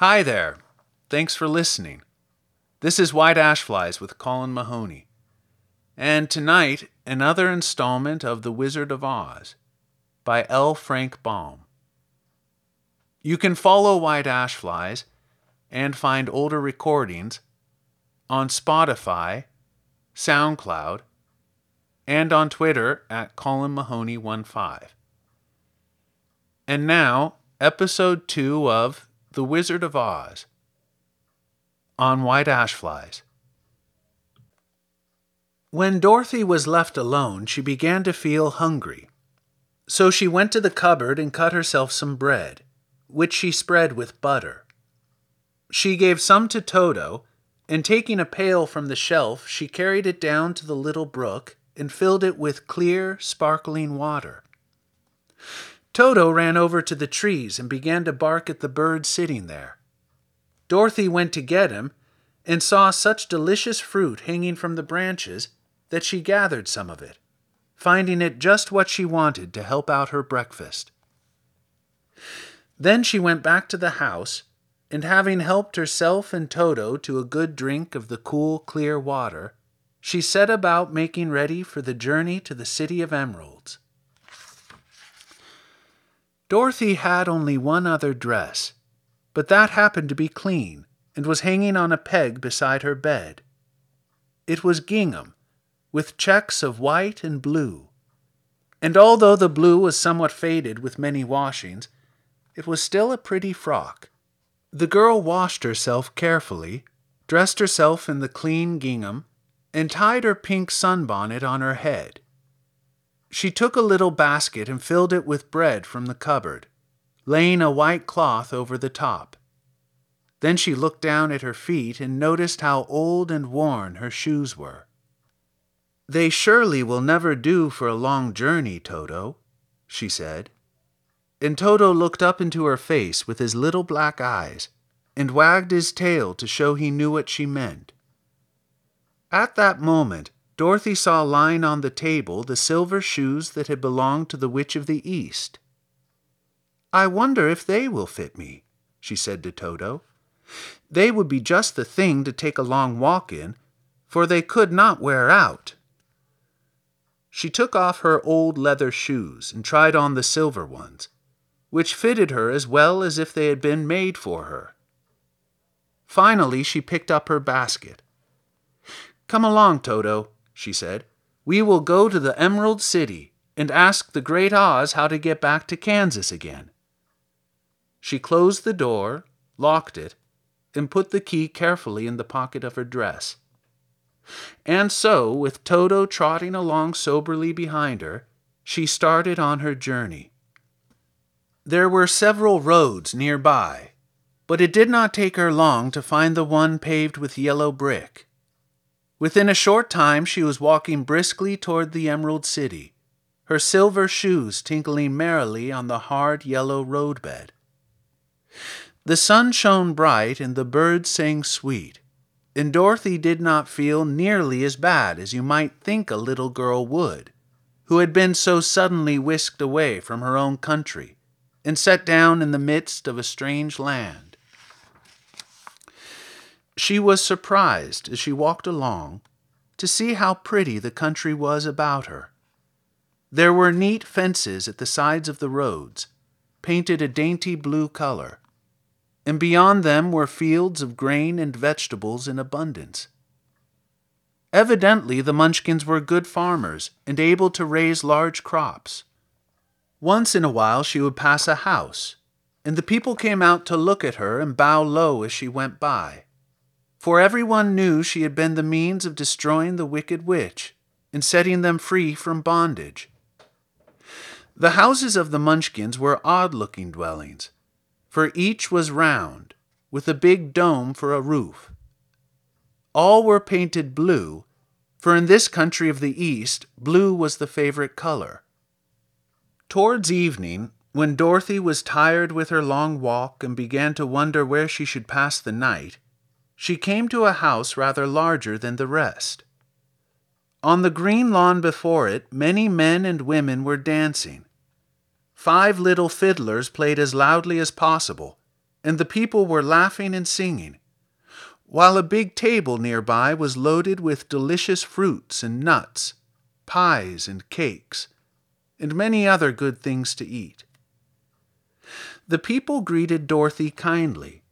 Hi there. Thanks for listening. This is White Ash Flies with Colin Mahoney. And tonight, another installment of The Wizard of Oz by L. Frank Baum. You can follow White Ash Flies and find older recordings on Spotify, SoundCloud, and on Twitter at Colin Mahoney15. And now, episode 2 of The Wizard of Oz on White Ash Flies. When Dorothy was left alone, she began to feel hungry. So she went to the cupboard and cut herself some bread, which she spread with butter. She gave some to Toto, and taking a pail from the shelf, she carried it down to the little brook and filled it with clear, sparkling water. Toto ran over to the trees and began to bark at the bird sitting there. Dorothy went to get him and saw such delicious fruit hanging from the branches that she gathered some of it, finding it just what she wanted to help out her breakfast. Then she went back to the house, and having helped herself and Toto to a good drink of the cool, clear water, she set about making ready for the journey to the City of Emeralds. Dorothy had only one other dress, but that happened to be clean and was hanging on a peg beside her bed. It was gingham, with checks of white and blue, and although the blue was somewhat faded with many washings, it was still a pretty frock. The girl washed herself carefully, dressed herself in the clean gingham, and tied her pink sunbonnet on her head. She took a little basket and filled it with bread from the cupboard, laying a white cloth over the top. Then she looked down at her feet and noticed how old and worn her shoes were. They surely will never do for a long journey, Toto, she said. And Toto looked up into her face with his little black eyes and wagged his tail to show he knew what she meant. At that moment, Dorothy saw lying on the table the silver shoes that had belonged to the Witch of the East. I wonder if they will fit me, she said to Toto. They would be just the thing to take a long walk in, for they could not wear out. She took off her old leather shoes and tried on the silver ones, which fitted her as well as if they had been made for her. Finally, she picked up her basket. Come along, Toto, she said. We will go to the Emerald City and ask the Great Oz how to get back to Kansas again. She closed the door, locked it, and put the key carefully in the pocket of her dress. And so, with Toto trotting along soberly behind her, she started on her journey. There were several roads near by, but it did not take her long to find the one paved with yellow brick. Within a short time she was walking briskly toward the Emerald City, her silver shoes tinkling merrily on the hard yellow roadbed. The sun shone bright and the birds sang sweet, and Dorothy did not feel nearly as bad as you might think a little girl would, who had been so suddenly whisked away from her own country and set down in the midst of a strange land. She was surprised as she walked along to see how pretty the country was about her. There were neat fences at the sides of the roads, painted a dainty blue color, and beyond them were fields of grain and vegetables in abundance. Evidently, the Munchkins were good farmers and able to raise large crops. Once in a while, she would pass a house, and the people came out to look at her and bow low as she went by. For everyone knew she had been the means of destroying the wicked witch and setting them free from bondage. The houses of the Munchkins were odd looking dwellings for each was round, with a big dome for a roof. All were painted blue, for in this country of the East, blue was the favorite color. Towards evening, when Dorothy was tired with her long walk and began to wonder where she should pass the night, she came to a house rather larger than the rest. On the green lawn before it, many men and women were dancing. Five little fiddlers played as loudly as possible, and the people were laughing and singing, while a big table nearby was loaded with delicious fruits and nuts, pies and cakes, and many other good things to eat. The people greeted Dorothy kindly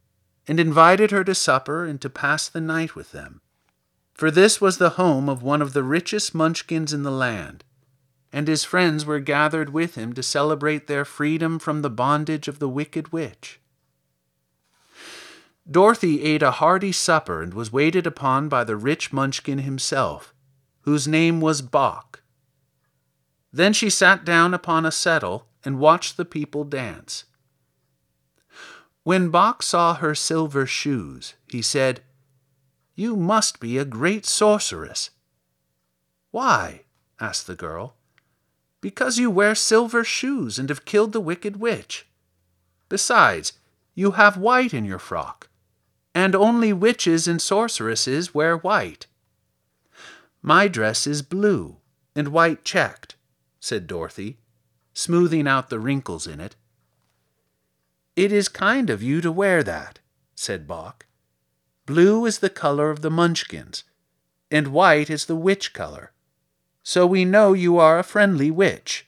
and invited her to supper and to pass the night with them, for this was the home of one of the richest munchkins in the land, and his friends were gathered with him to celebrate their freedom from the bondage of the wicked witch. Dorothy ate a hearty supper and was waited upon by the rich munchkin himself, whose name was Boq. Then she sat down upon a settle and watched the people dance. When Boq saw her silver shoes, he said, You must be a great sorceress. Why? asked the girl. Because you wear silver shoes and have killed the wicked witch. Besides, you have white in your frock and only witches and sorceresses wear white. My dress is blue and white checked, said Dorothy, smoothing out the wrinkles in it. It is kind of you to wear that, said Boq. Blue is the color of the Munchkins, and white is the witch color, so we know you are a friendly witch.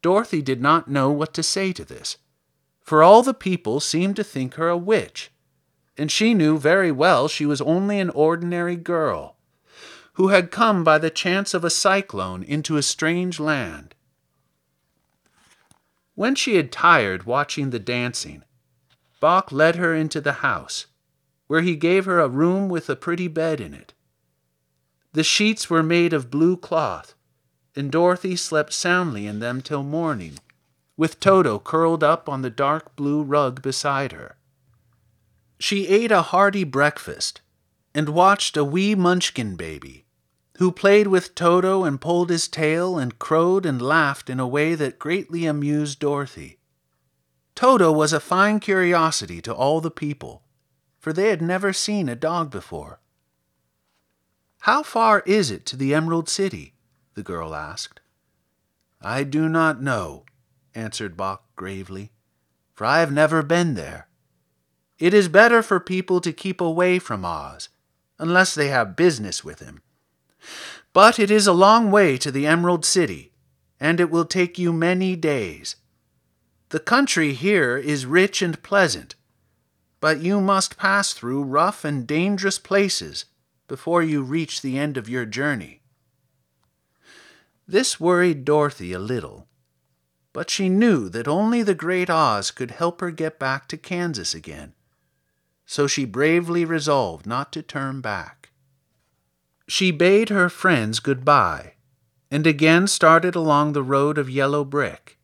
Dorothy did not know what to say to this for all the people seemed to think her a witch, and she knew very well she was only an ordinary girl, who had come by the chance of a cyclone into a strange land. When she had tired watching the dancing, Boq led her into the house, where he gave her a room with a pretty bed in it. The sheets were made of blue cloth, and Dorothy slept soundly in them till morning with Toto curled up on the dark blue rug beside her. She ate a hearty breakfast and watched a wee munchkin baby, who played with Toto and pulled his tail and crowed and laughed in a way that greatly amused Dorothy. Toto was a fine curiosity to all the people, for they had never seen a dog before. How far is it to the Emerald City? the girl asked. I do not know, answered Boq gravely, for I have never been there. It is better for people to keep away from Oz, unless they have business with him. But it is a long way to the Emerald City, and it will take you many days. The country here is rich and pleasant, but you must pass through rough and dangerous places before you reach the end of your journey. This worried Dorothy a little, but she knew that only the great Oz could help her get back to Kansas again. So she bravely resolved not to turn back. She bade her friends good-bye and again started along the road of yellow brick.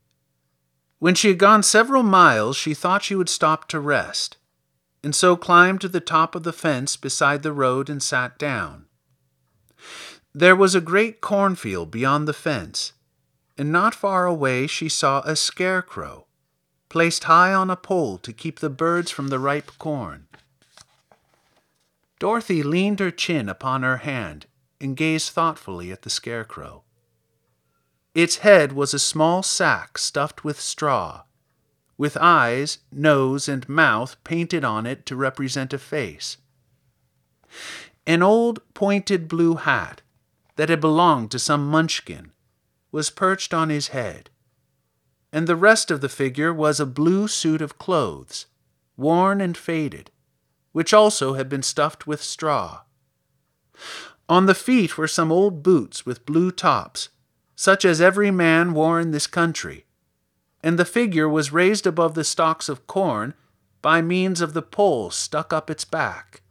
When she had gone several miles, she thought she would stop to rest, and so climbed to the top of the fence beside the road and sat down. There was a great cornfield beyond the fence, and not far away she saw a scarecrow, placed high on a pole to keep the birds from the ripe corn. Dorothy leaned her chin upon her hand and gazed thoughtfully at the scarecrow. Its head was a small sack stuffed with straw, with eyes, nose, and mouth painted on it to represent a face. An old pointed blue hat that had belonged to some munchkin was perched on his head, and the rest of the figure was a blue suit of clothes, worn and faded, which also had been stuffed with straw. On the feet were some old boots with blue tops, such as every man wore in this country, and the figure was raised above the stalks of corn by means of the pole stuck up its back.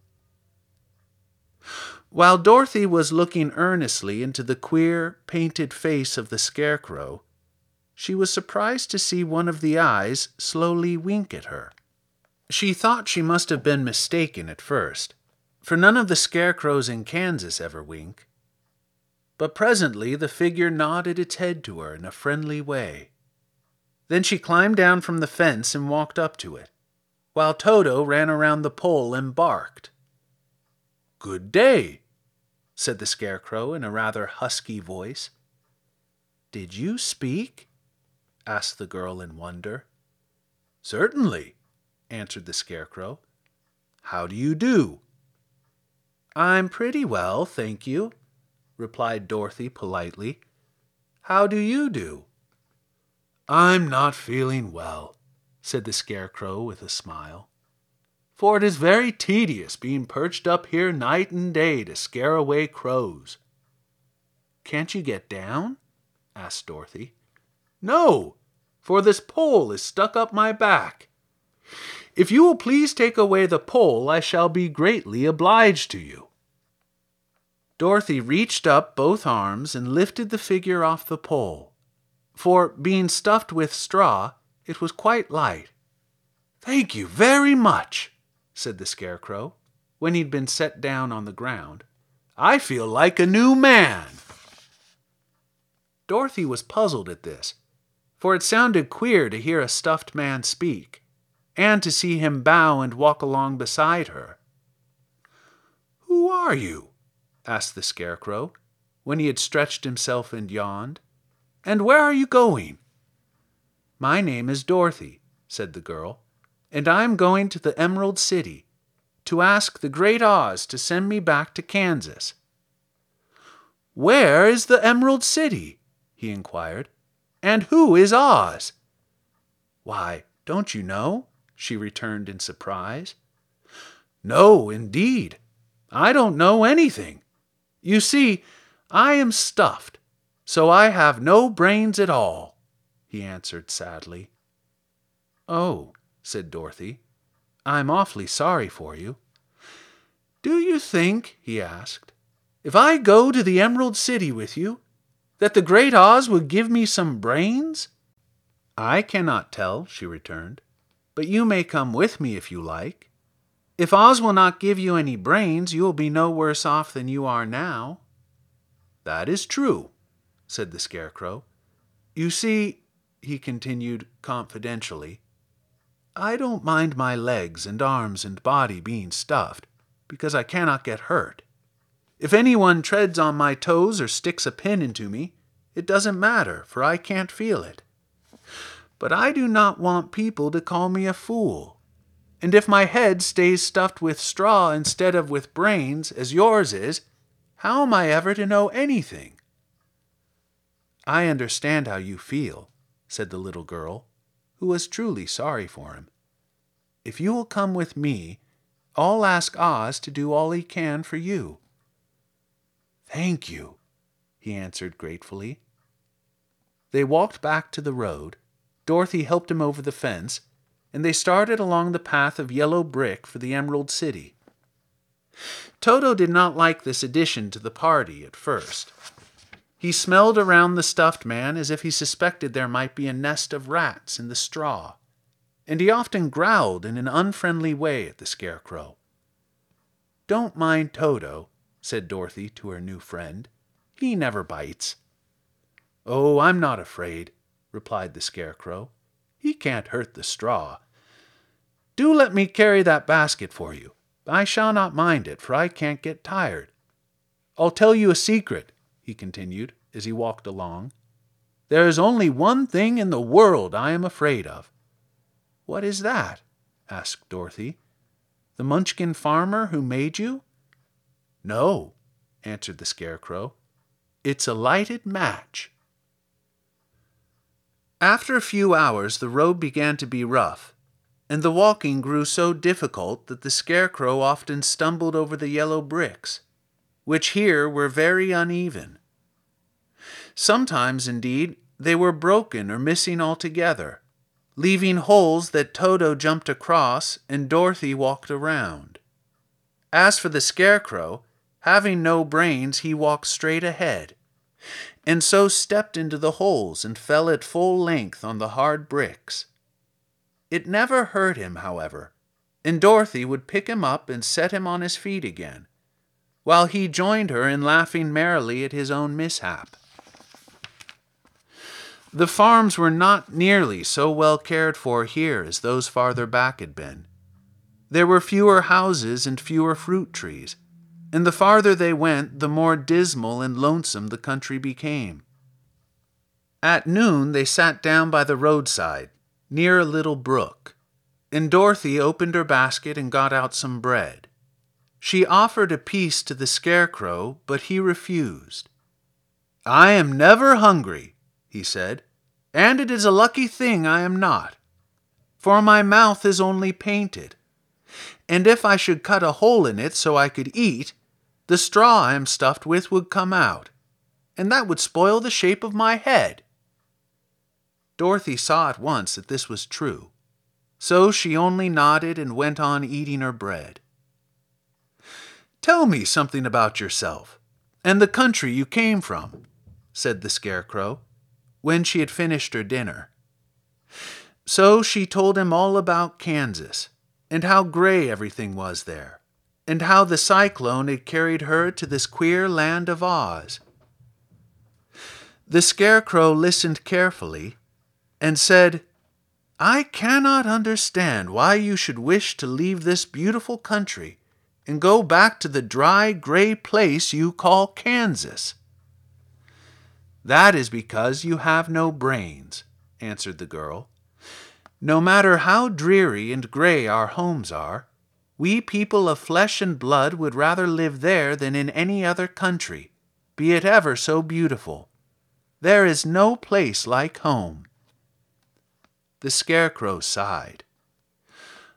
While Dorothy was looking earnestly into the queer, painted face of the scarecrow, she was surprised to see one of the eyes slowly wink at her. She thought she must have been mistaken at first, for none of the scarecrows in Kansas ever wink. But presently the figure nodded its head to her in a friendly way. Then she climbed down from the fence and walked up to it, while Toto ran around the pole and barked. Good day, said the Scarecrow in a rather husky voice. Did you speak? asked the girl in wonder. Certainly, answered the Scarecrow. How do you do? I'm pretty well, thank you, replied Dorothy politely. How do you do? I'm not feeling well, said the Scarecrow with a smile. For it is very tedious being perched up here night and day to scare away crows. Can't you get down? asked Dorothy. No, for this pole is stuck up my back. If you will please take away the pole, I shall be greatly obliged to you. Dorothy reached up both arms and lifted the figure off the pole, for, being stuffed with straw, it was quite light. Thank you very much, said the Scarecrow, when he'd been set down on the ground. I feel like a new man. Dorothy was puzzled at this, for it sounded queer to hear a stuffed man speak, and to see him bow and walk along beside her. Who are you? asked the Scarecrow, when he had stretched himself and yawned. And where are you going? My name is Dorothy, said the girl, and I am going to the Emerald City to ask the Great Oz to send me back to Kansas. Where is the Emerald City? he inquired. And who is Oz? Why, don't you know? She returned in surprise. No, indeed. I don't know anything. You see, I am stuffed, so I have no brains at all, he answered sadly. Oh, said Dorothy, I'm awfully sorry for you. Do you think, he asked, if I go to the Emerald City with you, that the great Oz will give me some brains? I cannot tell, she returned, but you may come with me if you like. If Oz will not give you any brains, you will be no worse off than you are now. That is true, said the Scarecrow. You see, he continued confidentially, I don't mind my legs and arms and body being stuffed, because I cannot get hurt. If anyone treads on my toes or sticks a pin into me, it doesn't matter, for I can't feel it. But I do not want people to call me a fool. And if my head stays stuffed with straw instead of with brains, as yours is, how am I ever to know anything? I understand how you feel, said the little girl, who was truly sorry for him. If you will come with me, I'll ask Oz to do all he can for you. Thank you, he answered gratefully. They walked back to the road. Dorothy helped him over the fence, and they started along the path of yellow brick for the Emerald City. Toto did not like this addition to the party at first. He smelled around the stuffed man as if he suspected there might be a nest of rats in the straw, and he often growled in an unfriendly way at the Scarecrow. Don't mind Toto, said Dorothy to her new friend. He never bites. Oh, I'm not afraid, replied the Scarecrow. He can't hurt the straw. Do let me carry that basket for you. I shall not mind it, for I can't get tired. I'll tell you a secret, he continued as he walked along. There is only one thing in the world I am afraid of. What is that? asked Dorothy. The Munchkin farmer who made you? No, answered the Scarecrow. It's a lighted match. After a few hours, the road began to be rough, and the walking grew so difficult that the Scarecrow often stumbled over the yellow bricks, which here were very uneven. Sometimes, indeed, they were broken or missing altogether, leaving holes that Toto jumped across and Dorothy walked around. As for the Scarecrow, Having no brains, he walked straight ahead, and so stepped into the holes and fell at full length on the hard bricks. It never hurt him, however, and Dorothy would pick him up and set him on his feet again, while he joined her in laughing merrily at his own mishap. The farms were not nearly so well cared for here as those farther back had been. There were fewer houses and fewer fruit trees and the farther they went, the more dismal and lonesome the country became. At noon, they sat down by the roadside, near a little brook, and Dorothy opened her basket and got out some bread. She offered a piece to the Scarecrow, but he refused. I am never hungry, he said, and it is a lucky thing I am not, for my mouth is only painted. And if I should cut a hole in it so I could eat, the straw I am stuffed with would come out, and that would spoil the shape of my head. Dorothy saw at once that this was true, so she only nodded and went on eating her bread. Tell me something about yourself and the country you came from, said the Scarecrow, when she had finished her dinner. So she told him all about Kansas, and how gray everything was there, and how the cyclone had carried her to this queer land of Oz. The Scarecrow listened carefully and said, I cannot understand why you should wish to leave this beautiful country and go back to the dry, gray place you call Kansas. That is because you have no brains, answered the girl. No matter how dreary and gray our homes are, we people of flesh and blood would rather live there than in any other country, be it ever so beautiful. There is no place like home. The Scarecrow sighed.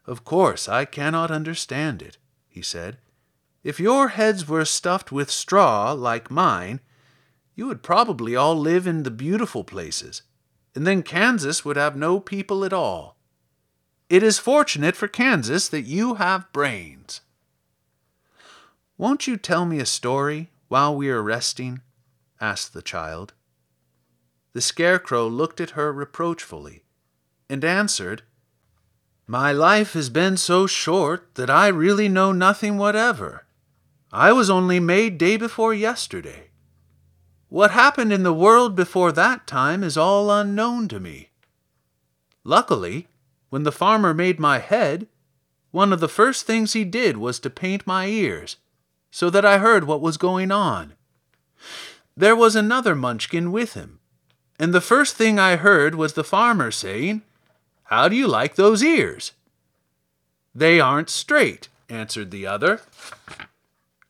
Of course, I cannot understand it, he said. If your heads were stuffed with straw, like mine, you would probably all live in the beautiful places, and then Kansas would have no people at all. It is fortunate for Kansas that you have brains. Won't you tell me a story while we are resting? asked the child. The Scarecrow looked at her reproachfully and answered, My life has been so short that I really know nothing whatever. I was only made day before yesterday. What happened in the world before that time is all unknown to me. Luckily, when the farmer made my head, one of the first things he did was to paint my ears, so that I heard what was going on. There was another munchkin with him, and the first thing I heard was the farmer saying, how do you like those ears? They aren't straight, answered the other.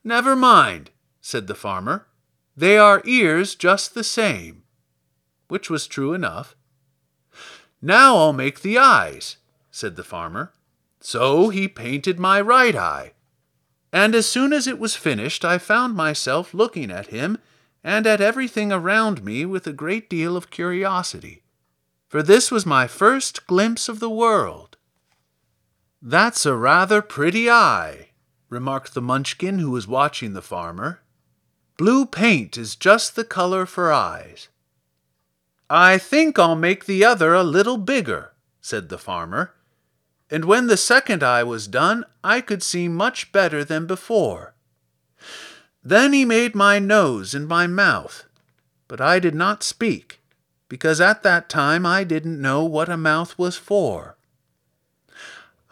Never mind, said the farmer. They are ears just the same, which was true enough. Now I'll make the eyes, said the farmer. So he painted my right eye. And as soon as it was finished, I found myself looking at him and at everything around me with a great deal of curiosity for this was my first glimpse of the world. That's a rather pretty eye, remarked the munchkin who was watching the farmer. Blue paint is just the color for eyes. I think I'll make the other a little bigger, said the farmer. And when the second eye was done, I could see much better than before. Then he made my nose and my mouth, but I did not speak because at that time I didn't know what a mouth was for.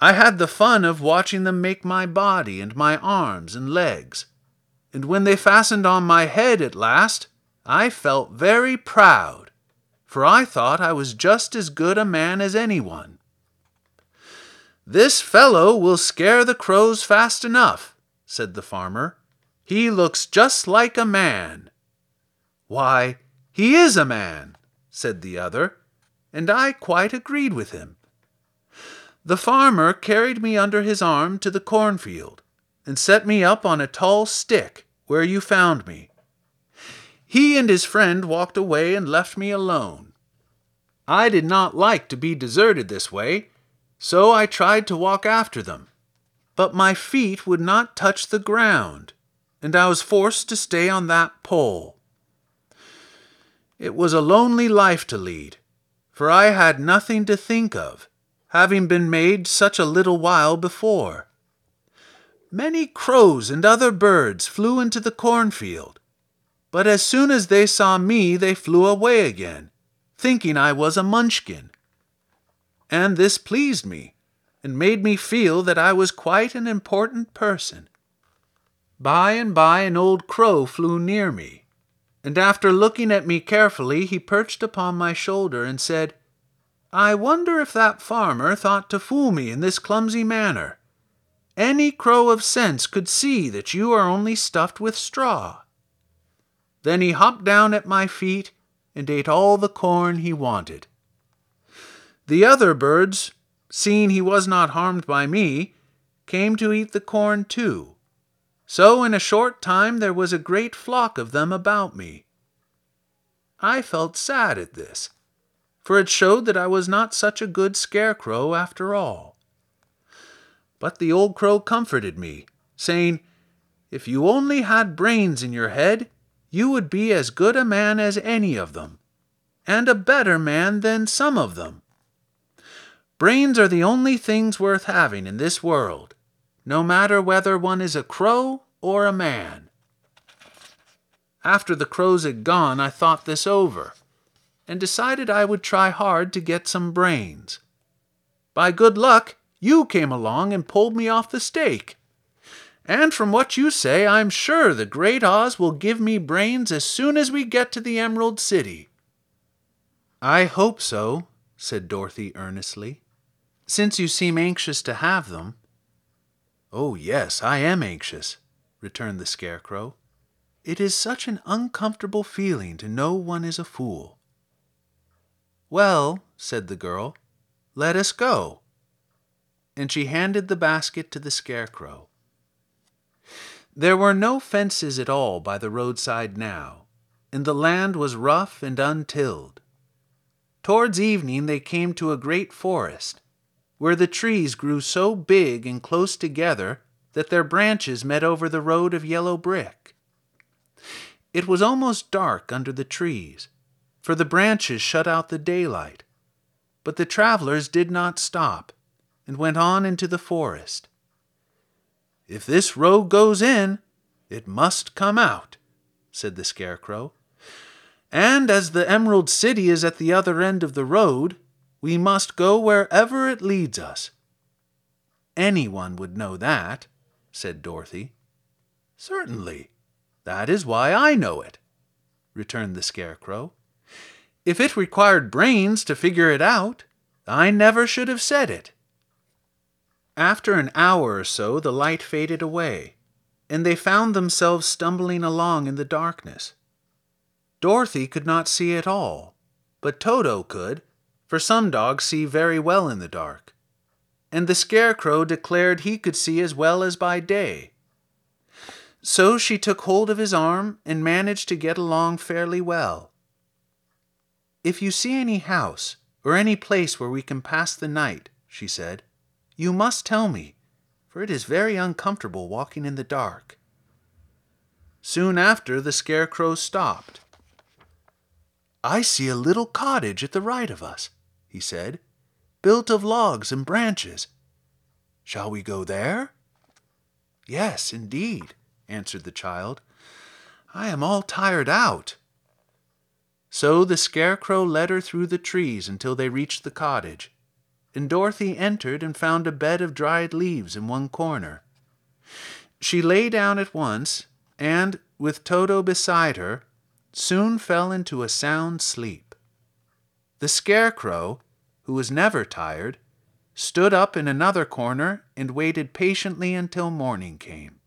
I had the fun of watching them make my body and my arms and legs, and when they fastened on my head at last, I felt very proud, for I thought I was just as good a man as anyone. This fellow will scare the crows fast enough, said the farmer. He looks just like a man. Why, he is a man, said the other, and I quite agreed with him. The farmer carried me under his arm to the cornfield and set me up on a tall stick where you found me. He and his friend walked away and left me alone. I did not like to be deserted this way, so I tried to walk after them. But my feet would not touch the ground, and I was forced to stay on that pole. It was a lonely life to lead, for I had nothing to think of, having been made such a little while before. Many crows and other birds flew into the cornfield, but as soon as they saw me they flew away again, thinking I was a munchkin. And this pleased me, and made me feel that I was quite an important person. By and by an old crow flew near me and after looking at me carefully, he perched upon my shoulder and said, I wonder if that farmer thought to fool me in this clumsy manner. Any crow of sense could see that you are only stuffed with straw. Then he hopped down at my feet and ate all the corn he wanted. The other birds, seeing he was not harmed by me, came to eat the corn too. So in a short time there was a great flock of them about me. I felt sad at this, for it showed that I was not such a good scarecrow after all. But the old crow comforted me, saying, If you only had brains in your head, you would be as good a man as any of them, and a better man than some of them. Brains are the only things worth having in this world, no matter whether one is a crow or a man. After the crows had gone, I thought this over and decided I would try hard to get some brains. By good luck, you came along and pulled me off the stake. And from what you say, I'm sure the great Oz will give me brains as soon as we get to the Emerald City. I hope so, said Dorothy earnestly, since you seem anxious to have them. Oh, yes, I am anxious, returned the Scarecrow. It is such an uncomfortable feeling to know one is a fool. Well, said the girl, let us go. And she handed the basket to the Scarecrow. There were no fences at all by the roadside now, and the land was rough and untilled. Towards evening they came to a great forest, where the trees grew so big and close together that their branches met over the road of yellow brick. It was almost dark under the trees, for the branches shut out the daylight. But the travelers did not stop, and went on into the forest. If this road goes in, it must come out, said the Scarecrow. And as the Emerald City is at the other end of the road, we must go wherever it leads us. Anyone would know that, said Dorothy. Certainly. That is why I know it, returned the Scarecrow. If it required brains to figure it out, I never should have said it. After an hour or so, the light faded away, and they found themselves stumbling along in the darkness. Dorothy could not see at all, but Toto could, for some dogs see very well in the dark. And the Scarecrow declared he could see as well as by day. So she took hold of his arm and managed to get along fairly well. If you see any house, or any place where we can pass the night, she said, you must tell me, for it is very uncomfortable walking in the dark. Soon after, the Scarecrow stopped. I see a little cottage at the right of us, he said, built of logs and branches. Shall we go there? Yes, indeed, answered the child. I am all tired out. So the Scarecrow led her through the trees until they reached the cottage, and Dorothy entered and found a bed of dried leaves in one corner. She lay down at once, and, with Toto beside her, soon fell into a sound sleep. The Scarecrow, who was never tired, stood up in another corner and waited patiently until morning came.